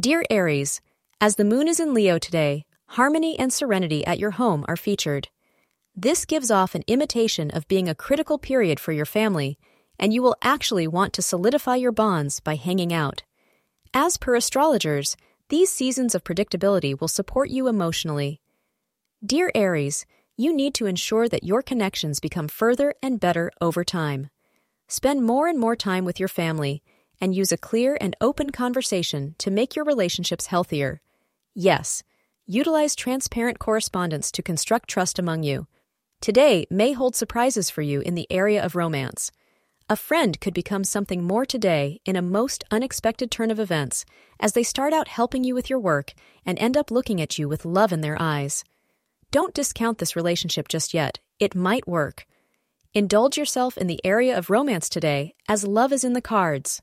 Dear Aries, as the moon is in Leo today, harmony and serenity at your home are featured. This gives off an imitation of being a critical period for your family, and you will actually want to solidify your bonds by hanging out. As per astrologers, these seasons of predictability will support you emotionally. Dear Aries, you need to ensure that your connections become further and better over time. Spend more and more time with your family and use a clear and open conversation to make your relationships healthier. Yes, utilize transparent correspondence to construct trust among you. Today may hold surprises for you in the area of romance. A friend could become something more today in a most unexpected turn of events as they start out helping you with your work and end up looking at you with love in their eyes. Don't discount this relationship just yet. It might work. Indulge yourself in the area of romance today, as love is in the cards.